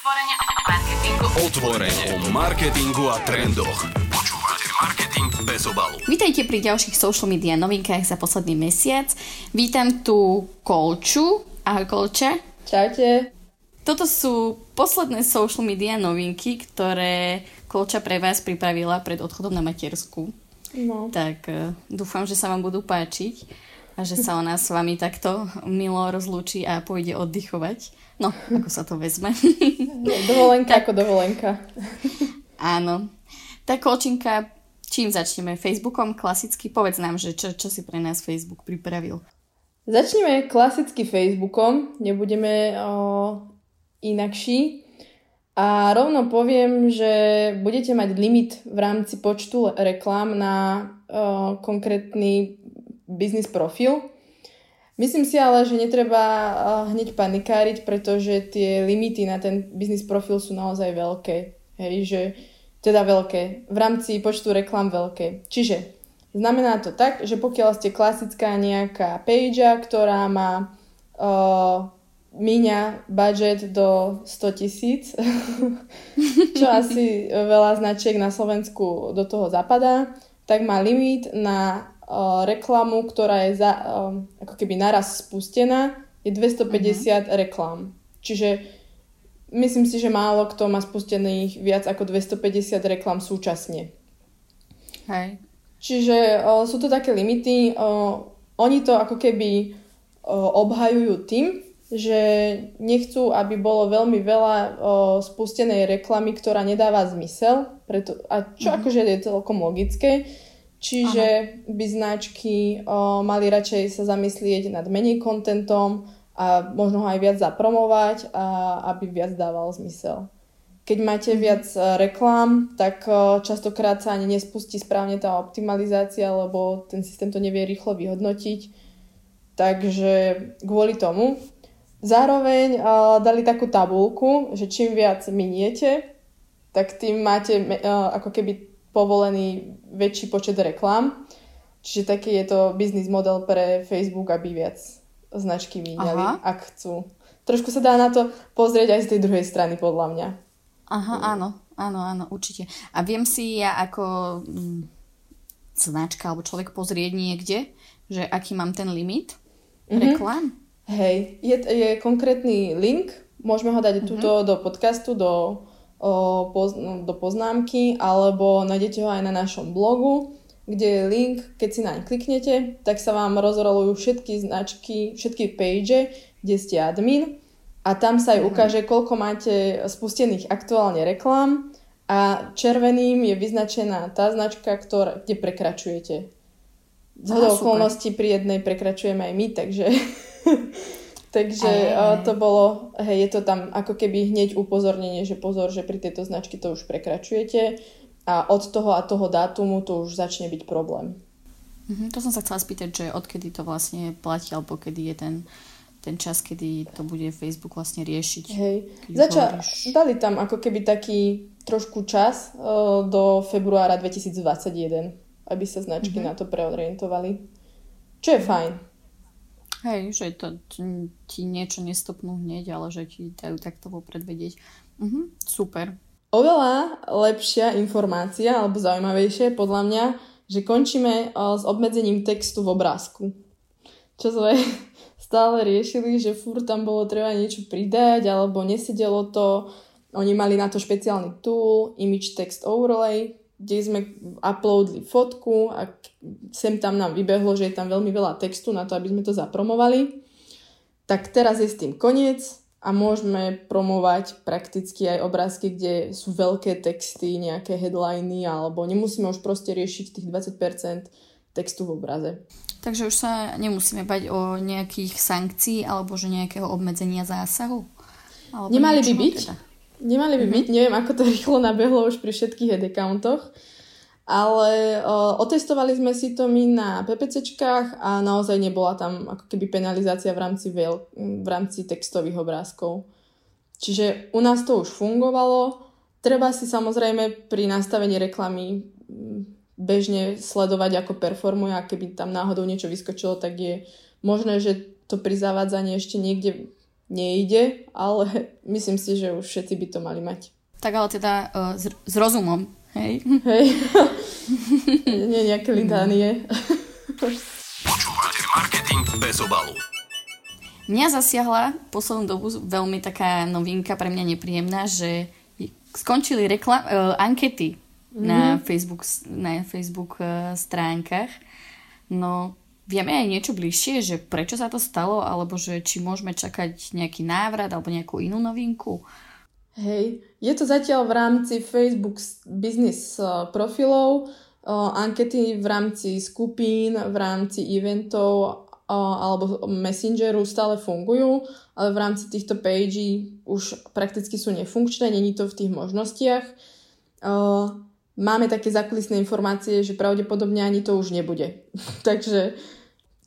Otvorene o marketingu. Otvorene o marketingu a trendoch. Počúvate Marketing bez obalu. Vítajte pri ďalších social media novinkách za posledný mesiac. Vítam tu Kolču. Ahoj Kolča. Čaute. Toto sú posledné social media novinky, ktoré Kolča pre vás pripravila pred odchodom na matersku. No. Tak uh, dúfam, že sa vám budú páčiť a že sa ona s vami takto milo rozlúči a pôjde oddychovať. No, ako sa to vezme. Dovolenka ako dovolenka. Áno. Tak Kolčinka, čím začneme? Facebookom klasicky? Povedz nám, že čo, čo si pre nás Facebook pripravil. Začneme klasicky Facebookom, nebudeme o, inakší. A rovno poviem, že budete mať limit v rámci počtu reklám na o, konkrétny biznis profil. Myslím si ale, že netreba o, hneď panikáriť, pretože tie limity na ten biznis profil sú naozaj veľké. Hej, že teda veľké. V rámci počtu reklám veľké. Čiže znamená to tak, že pokiaľ ste klasická nejaká page, ktorá má o, míňa budget do 100 tisíc, čo asi veľa značiek na Slovensku do toho zapadá, tak má limit na uh, reklamu, ktorá je za, um, ako keby naraz spustená, je 250 uh-huh. reklám. Čiže myslím si, že málo kto má spustených viac ako 250 reklam súčasne. Hej. Čiže uh, sú to také limity. Uh, oni to ako keby uh, obhajujú tým, že nechcú, aby bolo veľmi veľa o, spustenej reklamy, ktorá nedáva zmysel. Preto, a čo mm-hmm. akože je celkom logické. Čiže Aha. by značky o, mali radšej sa zamyslieť nad menej kontentom a možno ho aj viac zapromovať, a, aby viac dával zmysel. Keď máte mm-hmm. viac reklám, tak o, častokrát sa ani nespustí správne tá optimalizácia, lebo ten systém to nevie rýchlo vyhodnotiť. Takže kvôli tomu Zároveň uh, dali takú tabulku, že čím viac miniete, tak tým máte uh, ako keby povolený väčší počet reklám. Čiže taký je to biznis model pre Facebook, aby viac značky Aha. ak chcú. Trošku sa dá na to pozrieť aj z tej druhej strany, podľa mňa. Aha, mm. áno, áno, áno, určite. A viem si ja ako mm, značka alebo človek pozrieť niekde, že aký mám ten limit mm-hmm. reklám? Hej, je, je konkrétny link, môžeme ho dať mm-hmm. tuto do podcastu, do, o, poz, no, do poznámky, alebo nájdete ho aj na našom blogu, kde je link, keď si naň kliknete, tak sa vám rozrolujú všetky značky, všetky page, kde ste admin a tam sa aj mhm. ukáže, koľko máte spustených aktuálne reklám a červeným je vyznačená tá značka, ktorá, kde prekračujete. Z okolností pri jednej prekračujeme aj my, takže Takže aj, to bolo, hej, je to tam ako keby hneď upozornenie, že pozor, že pri tejto značky to už prekračujete a od toho a toho dátumu to už začne byť problém. Mhm, to som sa chcela spýtať, že odkedy to vlastne platí, alebo kedy je ten, ten čas, kedy to bude Facebook vlastne riešiť. Hej, Zača- hovoríš... dali tam ako keby taký trošku čas uh, do februára 2021, aby sa značky mm-hmm. na to preorientovali. Čo je fajn. Hej, že to ti niečo nestopnú hneď, ale že ti dajú takto vopred vedieť. Mhm, super. Oveľa lepšia informácia, alebo zaujímavejšie podľa mňa, že končíme s obmedzením textu v obrázku. Čo sme stále riešili, že furt tam bolo treba niečo pridať, alebo nesedelo to. Oni mali na to špeciálny tool, Image Text Overlay, kde sme uploadli fotku a sem tam nám vybehlo, že je tam veľmi veľa textu na to, aby sme to zapromovali. Tak teraz je s tým koniec a môžeme promovať prakticky aj obrázky, kde sú veľké texty, nejaké headliny, alebo nemusíme už proste riešiť tých 20% textu v obraze. Takže už sa nemusíme bať o nejakých sankcií alebo že nejakého obmedzenia zásahu? Alebo Nemali by byť. Teda? Nemali by mm-hmm. byť, neviem ako to rýchlo nabehlo už pri všetkých head accountoch, ale o, otestovali sme si to my na PPCčkách a naozaj nebola tam ako keby penalizácia v rámci, veľ, v rámci textových obrázkov. Čiže u nás to už fungovalo. Treba si samozrejme pri nastavení reklamy bežne sledovať, ako performuje a keby tam náhodou niečo vyskočilo, tak je možné, že to pri zavádzaní ešte niekde nejde, ale myslím si, že už všetci by to mali mať. Tak ale teda uh, s, s rozumom, hej? Hej. Nie nejaké litánie. Počúvate marketing bez obalu. Mňa zasiahla poslednú dobu veľmi taká novinka pre mňa nepríjemná, že skončili rekla- uh, ankety mm-hmm. na Facebook, na Facebook uh, stránkach. No, vieme aj niečo bližšie, že prečo sa to stalo, alebo že či môžeme čakať nejaký návrat alebo nejakú inú novinku? Hej, je to zatiaľ v rámci Facebook business uh, profilov, uh, ankety v rámci skupín, v rámci eventov alebo Messengeru stále fungujú, ale v rámci týchto page už prakticky sú nefunkčné, není to v tých možnostiach. Máme také zakulisné informácie, že pravdepodobne ani to už nebude. Takže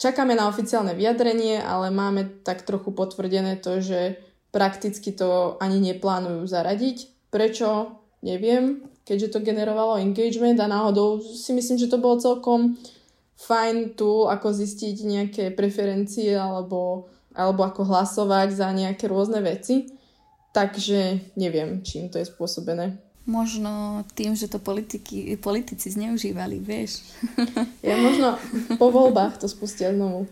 čakáme na oficiálne vyjadrenie, ale máme tak trochu potvrdené to, že prakticky to ani neplánujú zaradiť. Prečo? Neviem, keďže to generovalo engagement a náhodou si myslím, že to bolo celkom fajn tool, ako zistiť nejaké preferencie alebo, alebo ako hlasovať za nejaké rôzne veci. Takže neviem, čím to je spôsobené. Možno tým, že to politiky, politici zneužívali, vieš. Ja možno po voľbách to spustia znovu.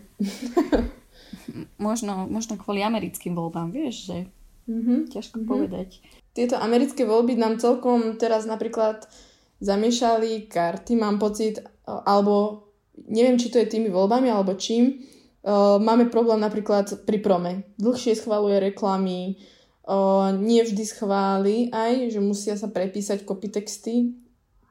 možno, možno kvôli americkým voľbám, vieš, že mm-hmm. ťažko mm-hmm. povedať. Tieto americké voľby nám celkom teraz napríklad zamiešali karty, mám pocit, alebo neviem, či to je tými voľbami alebo čím, uh, máme problém napríklad pri prome. Dlhšie schvaluje reklamy, uh, nie vždy schváli aj, že musia sa prepísať texty,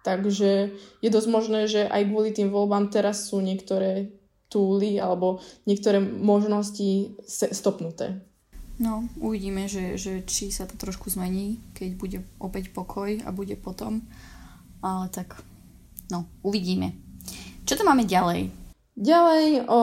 takže je dosť možné, že aj kvôli tým voľbám teraz sú niektoré túly alebo niektoré možnosti stopnuté. No, uvidíme, že, že či sa to trošku zmení, keď bude opäť pokoj a bude potom. Ale tak, no, uvidíme. Čo to máme ďalej? Ďalej o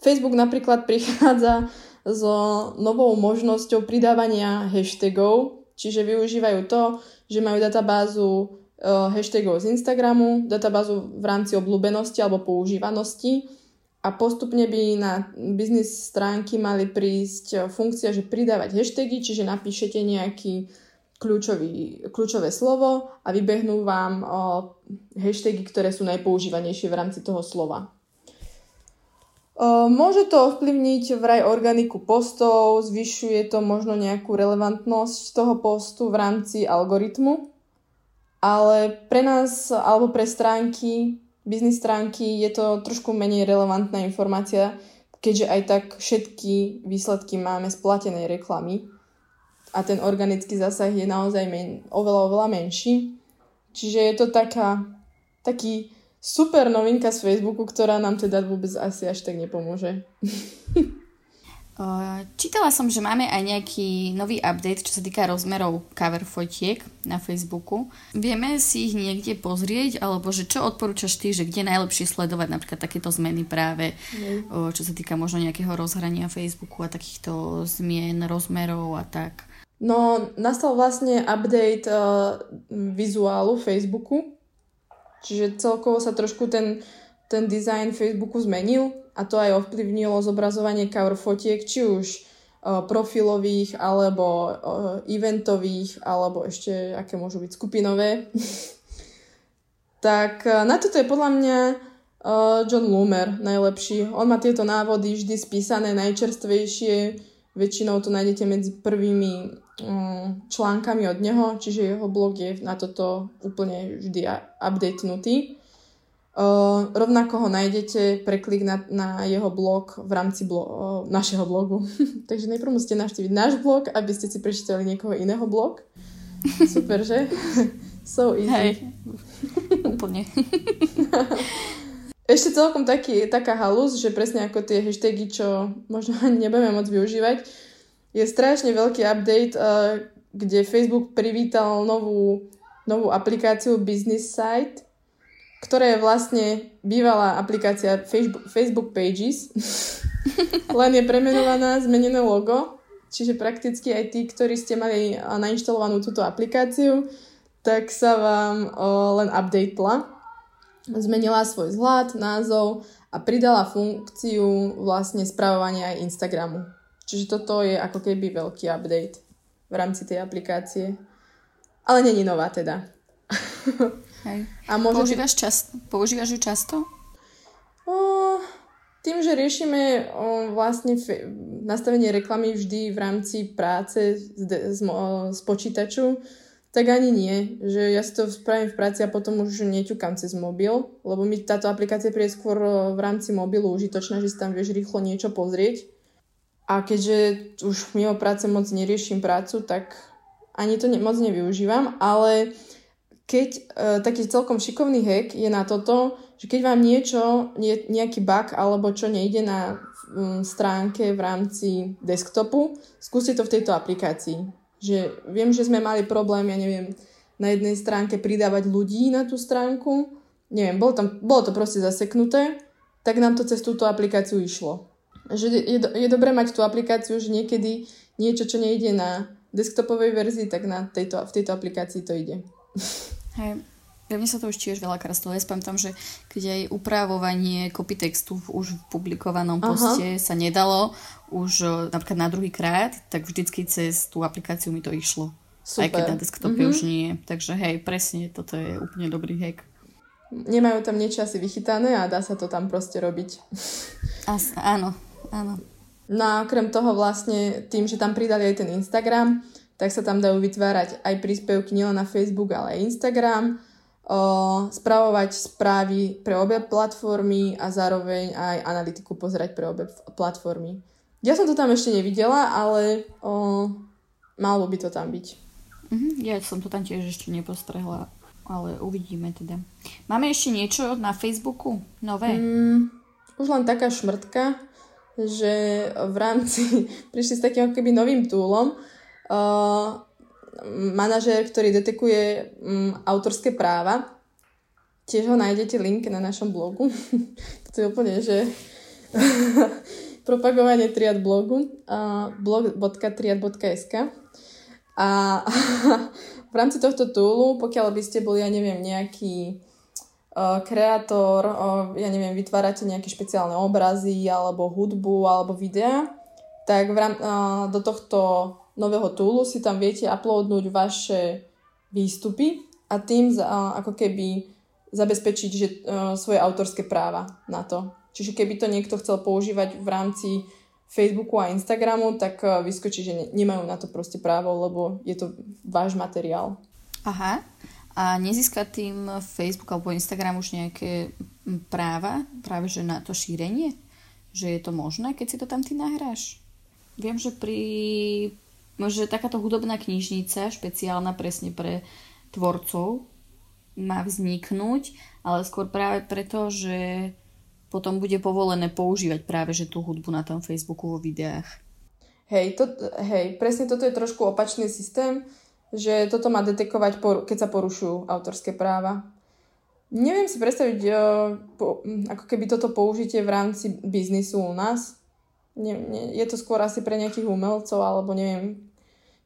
Facebook napríklad prichádza so novou možnosťou pridávania hashtagov, čiže využívajú to, že majú databázu hashtagov z Instagramu, databázu v rámci obľúbenosti alebo používanosti a postupne by na biznis stránky mali prísť funkcia, že pridávať hashtagy, čiže napíšete nejaký kľúčový, kľúčové slovo a vybehnú vám o, hashtagy, ktoré sú najpoužívanejšie v rámci toho slova. Môže to ovplyvniť vraj organiku postov, zvyšuje to možno nejakú relevantnosť toho postu v rámci algoritmu, ale pre nás alebo pre stránky, biznis stránky je to trošku menej relevantná informácia, keďže aj tak všetky výsledky máme z platenej reklamy, a ten organický zásah je naozaj men, oveľa, oveľa menší. Čiže je to taká, taký super novinka z Facebooku, ktorá nám teda vôbec asi až tak nepomôže. Čítala som, že máme aj nejaký nový update, čo sa týka rozmerov cover fotiek na Facebooku. Vieme si ich niekde pozrieť, alebo že čo odporúčaš ty, že kde najlepšie sledovať napríklad takéto zmeny práve, mm. čo sa týka možno nejakého rozhrania Facebooku a takýchto zmien rozmerov a tak. No, nastal vlastne update uh, vizuálu Facebooku, čiže celkovo sa trošku ten, ten design Facebooku zmenil a to aj ovplyvnilo zobrazovanie cover fotiek, či už uh, profilových, alebo uh, eventových, alebo ešte aké môžu byť skupinové. tak uh, na toto je podľa mňa John Loomer najlepší. On má tieto návody vždy spísané najčerstvejšie, väčšinou to nájdete medzi prvými Mm, článkami od neho, čiže jeho blog je na toto úplne vždy updatenutý. Uh, rovnako ho nájdete pre klik na, na jeho blog v rámci blo- uh, našeho blogu. Takže najprv musíte navštíviť náš blog, aby ste si prečítali niekoho iného blog. Super, že? so easy. Hej, úplne. Ešte celkom taký, taká halus, že presne ako tie hashtagy, čo možno ani nebudeme môcť využívať, je strašne veľký update, uh, kde Facebook privítal novú, novú aplikáciu Business Site, ktorá je vlastne bývalá aplikácia Facebook, Pages, len je premenovaná, zmenené logo, čiže prakticky aj tí, ktorí ste mali nainštalovanú túto aplikáciu, tak sa vám o, len updatela. Zmenila svoj vzhľad, názov a pridala funkciu vlastne spravovania aj Instagramu. Čiže toto je ako keby veľký update v rámci tej aplikácie. Ale není nová teda. Hej. A môže používaš, čas... používaš ju často? O, tým, že riešime o, vlastne fe... nastavenie reklamy vždy v rámci práce z, de... z, o, z počítaču, tak ani nie, že ja si to spravím v práci a potom už neťukám cez mobil, lebo mi táto aplikácia príde skôr v rámci mobilu užitočná, že si tam vieš rýchlo niečo pozrieť. A keďže už mimo práce moc neriešim prácu, tak ani to ne, moc nevyužívam, ale keď e, taký celkom šikovný hack je na toto, že keď vám niečo, nie, nejaký bug alebo čo nejde na m, stránke v rámci desktopu, skúste to v tejto aplikácii že viem, že sme mali problém, ja neviem, na jednej stránke pridávať ľudí na tú stránku. Neviem, bolo, tam, bolo to proste zaseknuté, tak nám to cez túto aplikáciu išlo. Že je, je dobré mať tú aplikáciu, že niekedy niečo, čo nejde na desktopovej verzii, tak na tejto, v tejto aplikácii to ide. Hej, ja mne sa to už tiež veľakrát stalo. Ja tam, že keď aj upravovanie copy textu už v publikovanom poste Aha. sa nedalo už e, napríklad na druhý krát, tak vždycky cez tú aplikáciu mi to išlo. Super. Aj keď na desktope mm-hmm. už nie. Takže hej, presne, toto je úplne dobrý hack. Nemajú tam niečo asi vychytané a dá sa to tam proste robiť. As, áno, áno. No a okrem toho vlastne tým, že tam pridali aj ten Instagram, tak sa tam dajú vytvárať aj príspevky nielen na Facebook, ale aj Instagram spravovať správy pre obe platformy a zároveň aj analytiku pozerať pre obe platformy. Ja som to tam ešte nevidela, ale o, malo by to tam byť. Mhm, ja som to tam tiež ešte nepostrehla, ale uvidíme teda. Máme ešte niečo na Facebooku nové? Mm, už len taká šmrtka, že v rámci prišli s takým keby novým túlom, uh, manažér, ktorý detekuje um, autorské práva. Tiež ho nájdete link na našom blogu. to je úplne, že propagovanie triad blogu uh, blog.triad.sk a v rámci tohto túlu, pokiaľ by ste boli, ja neviem, nejaký uh, kreator, uh, ja neviem, vytvárate nejaké špeciálne obrazy alebo hudbu alebo videa, tak v rám- uh, do tohto nového toolu si tam viete uploadnúť vaše výstupy a tým ako keby zabezpečiť že, uh, svoje autorské práva na to. Čiže keby to niekto chcel používať v rámci Facebooku a Instagramu, tak uh, vyskočí, že ne, nemajú na to proste právo, lebo je to váš materiál. Aha. A nezíska tým Facebook alebo Instagram už nejaké práva práve že na to šírenie? Že je to možné, keď si to tam ty nahráš? Viem, že pri že takáto hudobná knižnica, špeciálna presne pre tvorcov, má vzniknúť, ale skôr práve preto, že potom bude povolené používať práve že tú hudbu na tom Facebooku vo videách. Hej, to, hej, presne toto je trošku opačný systém, že toto má detekovať, keď sa porušujú autorské práva. Neviem si predstaviť, ako keby toto použitie v rámci biznisu u nás, nie, nie, je to skôr asi pre nejakých umelcov alebo neviem,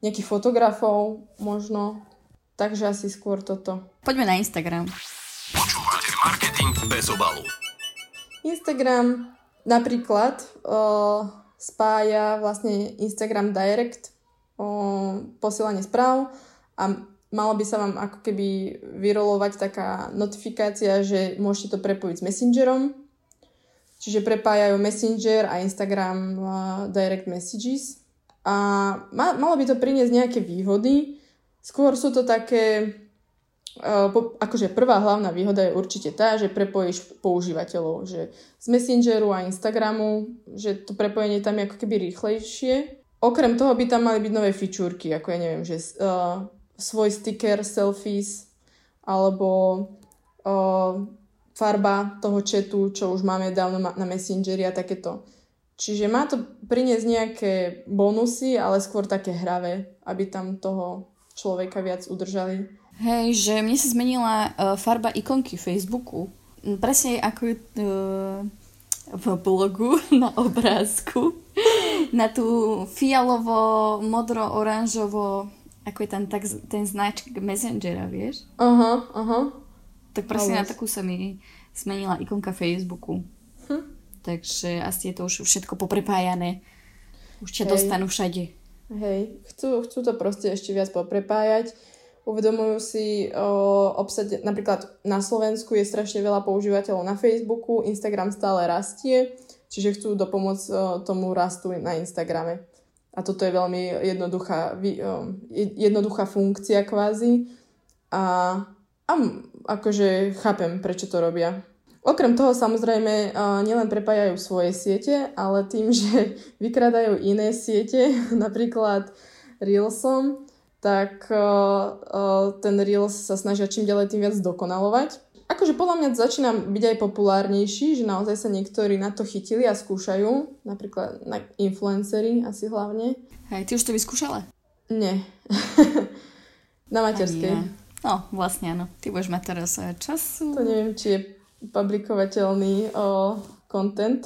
nejakých fotografov možno. Takže asi skôr toto. Poďme na Instagram. Počúvate marketing bez obalu. Instagram napríklad o, spája vlastne Instagram Direct o, posielanie správ a malo by sa vám ako keby vyrolovať taká notifikácia, že môžete to prepojiť s Messengerom Čiže prepájajú Messenger a Instagram uh, Direct Messages. A ma, malo by to priniesť nejaké výhody. Skôr sú to také... Po, akože prvá hlavná výhoda je určite tá, že prepojíš používateľov. Že z Messengeru a Instagramu, že to prepojenie tam je ako keby rýchlejšie. Okrem toho by tam mali byť nové fičúrky, ako ja neviem, že uh, svoj sticker, selfies, alebo uh, farba toho chatu, čo už máme dávno na Messengeri a takéto. Čiže má to priniesť nejaké bonusy, ale skôr také hravé, aby tam toho človeka viac udržali. Hej, že mne sa zmenila uh, farba ikonky Facebooku. Presne ako uh, v blogu na obrázku. na tú fialovo, modro, oranžovo, ako je tam tak, ten značk Messengera, vieš? Aha, aha. Tak presne na takú sa mi zmenila ikonka Facebooku. Takže asi je to už všetko poprepájané. Už ťa dostanú všade. Hej, chcú, chcú to proste ešte viac poprepájať. Uvedomujú si o, obsade, napríklad na Slovensku je strašne veľa používateľov na Facebooku, Instagram stále rastie, čiže chcú dopomôcť o, tomu rastu na Instagrame. A toto je veľmi jednoduchá, jednoduchá funkcia kvázi. A, a akože chápem, prečo to robia. Okrem toho samozrejme nielen prepájajú svoje siete, ale tým, že vykradajú iné siete, napríklad Reelsom, tak ten Reels sa snažia čím ďalej tým viac dokonalovať. Akože podľa mňa začína byť aj populárnejší, že naozaj sa niektorí na to chytili a skúšajú, napríklad na influencery asi hlavne. Hej, ty už to vyskúšala? Nie. na materskej. No, vlastne áno. Ty budeš mať teraz eh, času. To neviem, či je publikovateľný o, content,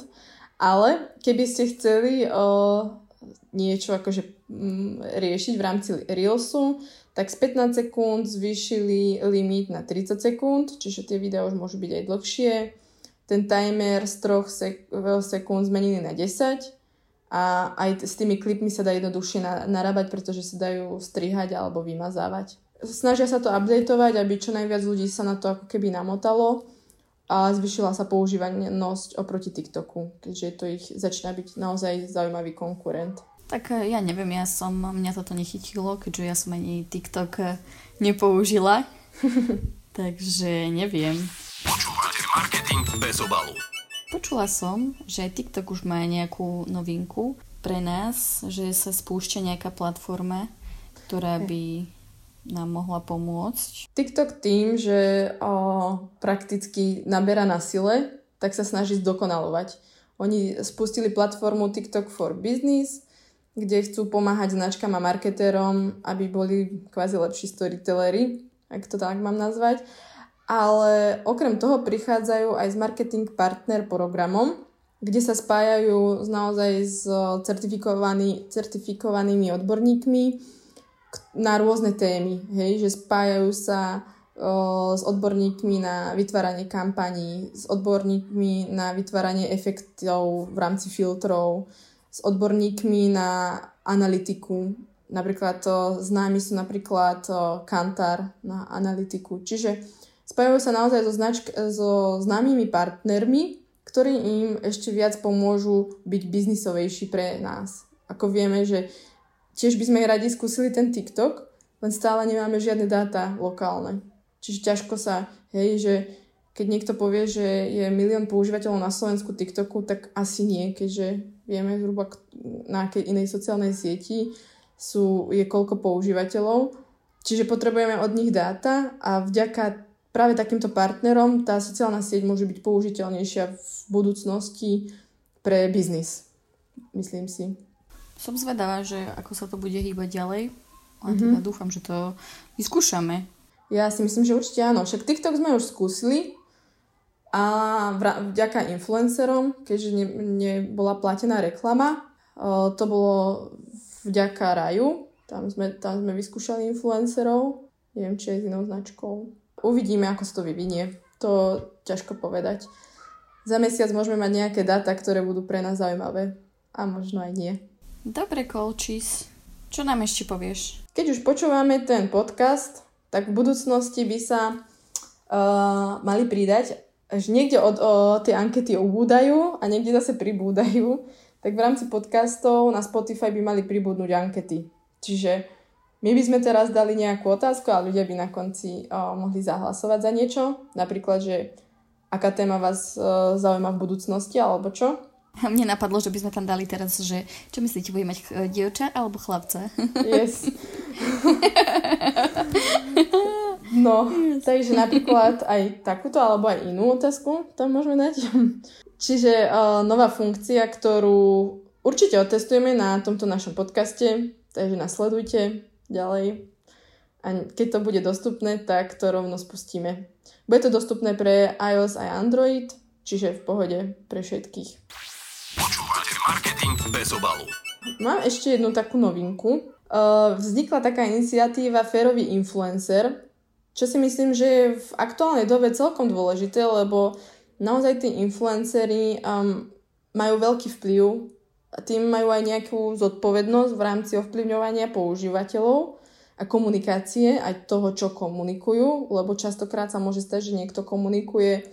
ale keby ste chceli o, niečo akože m, mm, riešiť v rámci Reelsu, tak z 15 sekúnd zvýšili limit na 30 sekúnd, čiže tie videá už môžu byť aj dlhšie. Ten timer z 3 sek- sekúnd zmenili na 10 a aj s tými klipmi sa dá jednoduchšie na- narábať, pretože sa dajú strihať alebo vymazávať. Snažia sa to updateovať, aby čo najviac ľudí sa na to ako keby namotalo a zvyšila sa používanosť oproti TikToku, keďže to ich začína byť naozaj zaujímavý konkurent. Tak e, ja neviem, ja som, mňa toto nechytilo, keďže ja som ani TikTok e, nepoužila. Takže neviem. Počúvate marketing bez obalu. Počula som, že TikTok už má nejakú novinku pre nás, že sa spúšťa nejaká platforma, ktorá by nám mohla pomôcť? TikTok tým, že o, prakticky naberá na sile, tak sa snaží zdokonalovať. Oni spustili platformu TikTok for Business, kde chcú pomáhať značkám a marketérom, aby boli kvázi lepší storytellery, ak to tak mám nazvať. Ale okrem toho prichádzajú aj s marketing partner programom, kde sa spájajú naozaj s certifikovaný, certifikovanými odborníkmi, na rôzne témy, hej, že spájajú sa o, s odborníkmi na vytváranie kampaní, s odborníkmi na vytváranie efektov v rámci filtrov, s odborníkmi na analytiku. Napríklad to známi sú napríklad o, Kantar na analytiku. Čiže spájajú sa naozaj so, značk- so známymi partnermi, ktorí im ešte viac pomôžu byť biznisovejší pre nás. Ako vieme, že Tiež by sme radi skúsili ten TikTok, len stále nemáme žiadne dáta lokálne. Čiže ťažko sa, hej, že keď niekto povie, že je milión používateľov na Slovensku TikToku, tak asi nie, keďže vieme zhruba na akej inej sociálnej sieti sú, je koľko používateľov. Čiže potrebujeme od nich dáta a vďaka práve takýmto partnerom tá sociálna sieť môže byť použiteľnejšia v budúcnosti pre biznis. Myslím si. Som zvedavá, že ako sa to bude hýbať ďalej. A mm-hmm. teda dúfam, že to vyskúšame. Ja si myslím, že určite áno. Však TikTok sme už skúsili a vďaka influencerom, keďže ne, nebola platená reklama, to bolo vďaka Raju. Tam sme, tam sme vyskúšali influencerov. Neviem, či aj s inou značkou. Uvidíme, ako sa to vyvinie. To ťažko povedať. Za mesiac môžeme mať nejaké dáta, ktoré budú pre nás zaujímavé. A možno aj nie. Dobre, Kolčís. Čo nám ešte povieš? Keď už počúvame ten podcast, tak v budúcnosti by sa uh, mali pridať, až niekde od, o, tie ankety ubúdajú a niekde zase pribúdajú, tak v rámci podcastov na Spotify by mali pribúdnuť ankety. Čiže my by sme teraz dali nejakú otázku a ľudia by na konci uh, mohli zahlasovať za niečo. Napríklad, že aká téma vás uh, zaujíma v budúcnosti alebo čo. Mne napadlo, že by sme tam dali teraz, že čo myslíte, bude mať eh, dievča alebo chlapca? Yes. No, yes. takže napríklad aj takúto alebo aj inú otázku tam môžeme dať. Čiže uh, nová funkcia, ktorú určite otestujeme na tomto našom podcaste, takže nasledujte ďalej. A keď to bude dostupné, tak to rovno spustíme. Bude to dostupné pre iOS aj Android, čiže v pohode pre všetkých. Marketing bez obalu. Mám ešte jednu takú novinku. Vznikla taká iniciatíva Férový influencer, čo si myslím, že je v aktuálnej dobe celkom dôležité, lebo naozaj tí influencery um, majú veľký vplyv tým majú aj nejakú zodpovednosť v rámci ovplyvňovania používateľov a komunikácie, aj toho, čo komunikujú, lebo častokrát sa môže stať, že niekto komunikuje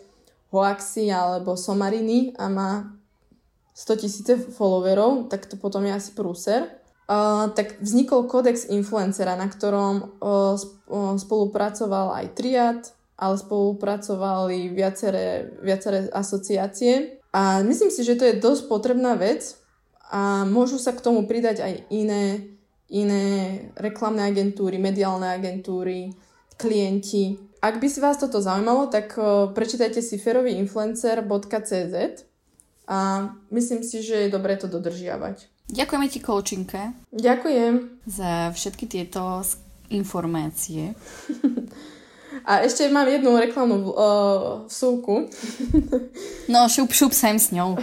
hoaxy alebo somariny a má 100 tisíce followerov, tak to potom je asi prúser. Uh, tak vznikol kodex influencera, na ktorom uh, spolupracoval aj Triad, ale spolupracovali viaceré, viaceré asociácie. A myslím si, že to je dosť potrebná vec a môžu sa k tomu pridať aj iné, iné reklamné agentúry, mediálne agentúry, klienti. Ak by si vás toto zaujímalo, tak uh, prečítajte si ferovyinfluencer.cz a myslím si, že je dobré to dodržiavať. Ďakujeme ti, Koučinke. Ďakujem. Za všetky tieto informácie. A ešte mám jednu reklamnú uh, vsúku. no, šup, šup sem s ňou.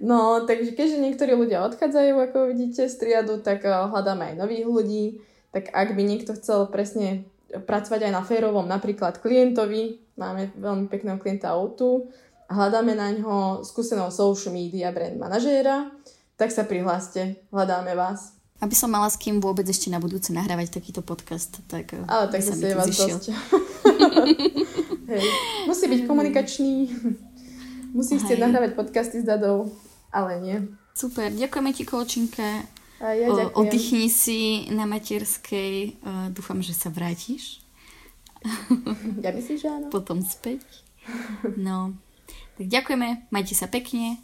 No, takže keďže niektorí ľudia odchádzajú, ako vidíte, z triadu, tak uh, hľadáme aj nových ľudí. Tak ak by niekto chcel presne pracovať aj na férovom, napríklad klientovi, máme veľmi pekného klienta Outu, a hľadáme na ňo skúseného social media brand manažéra, tak sa prihláste, hľadáme vás. Aby som mala s kým vôbec ešte na budúce nahrávať takýto podcast, tak eh, Ale tak zase je vás dosť. Hej. Musí byť komunikačný, musí chcieť nahrávať podcasty s dadou, ale nie. Super, ďakujeme ti, Kolčinka. A ja ďakujem. Oddychni si na materskej. Uh, dúfam, že sa vrátiš. Ja myslím, že áno. Potom späť. No. Tak ďakujeme, majte sa pekne.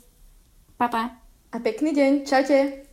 Papa. Pa. A pekný deň. Čaute.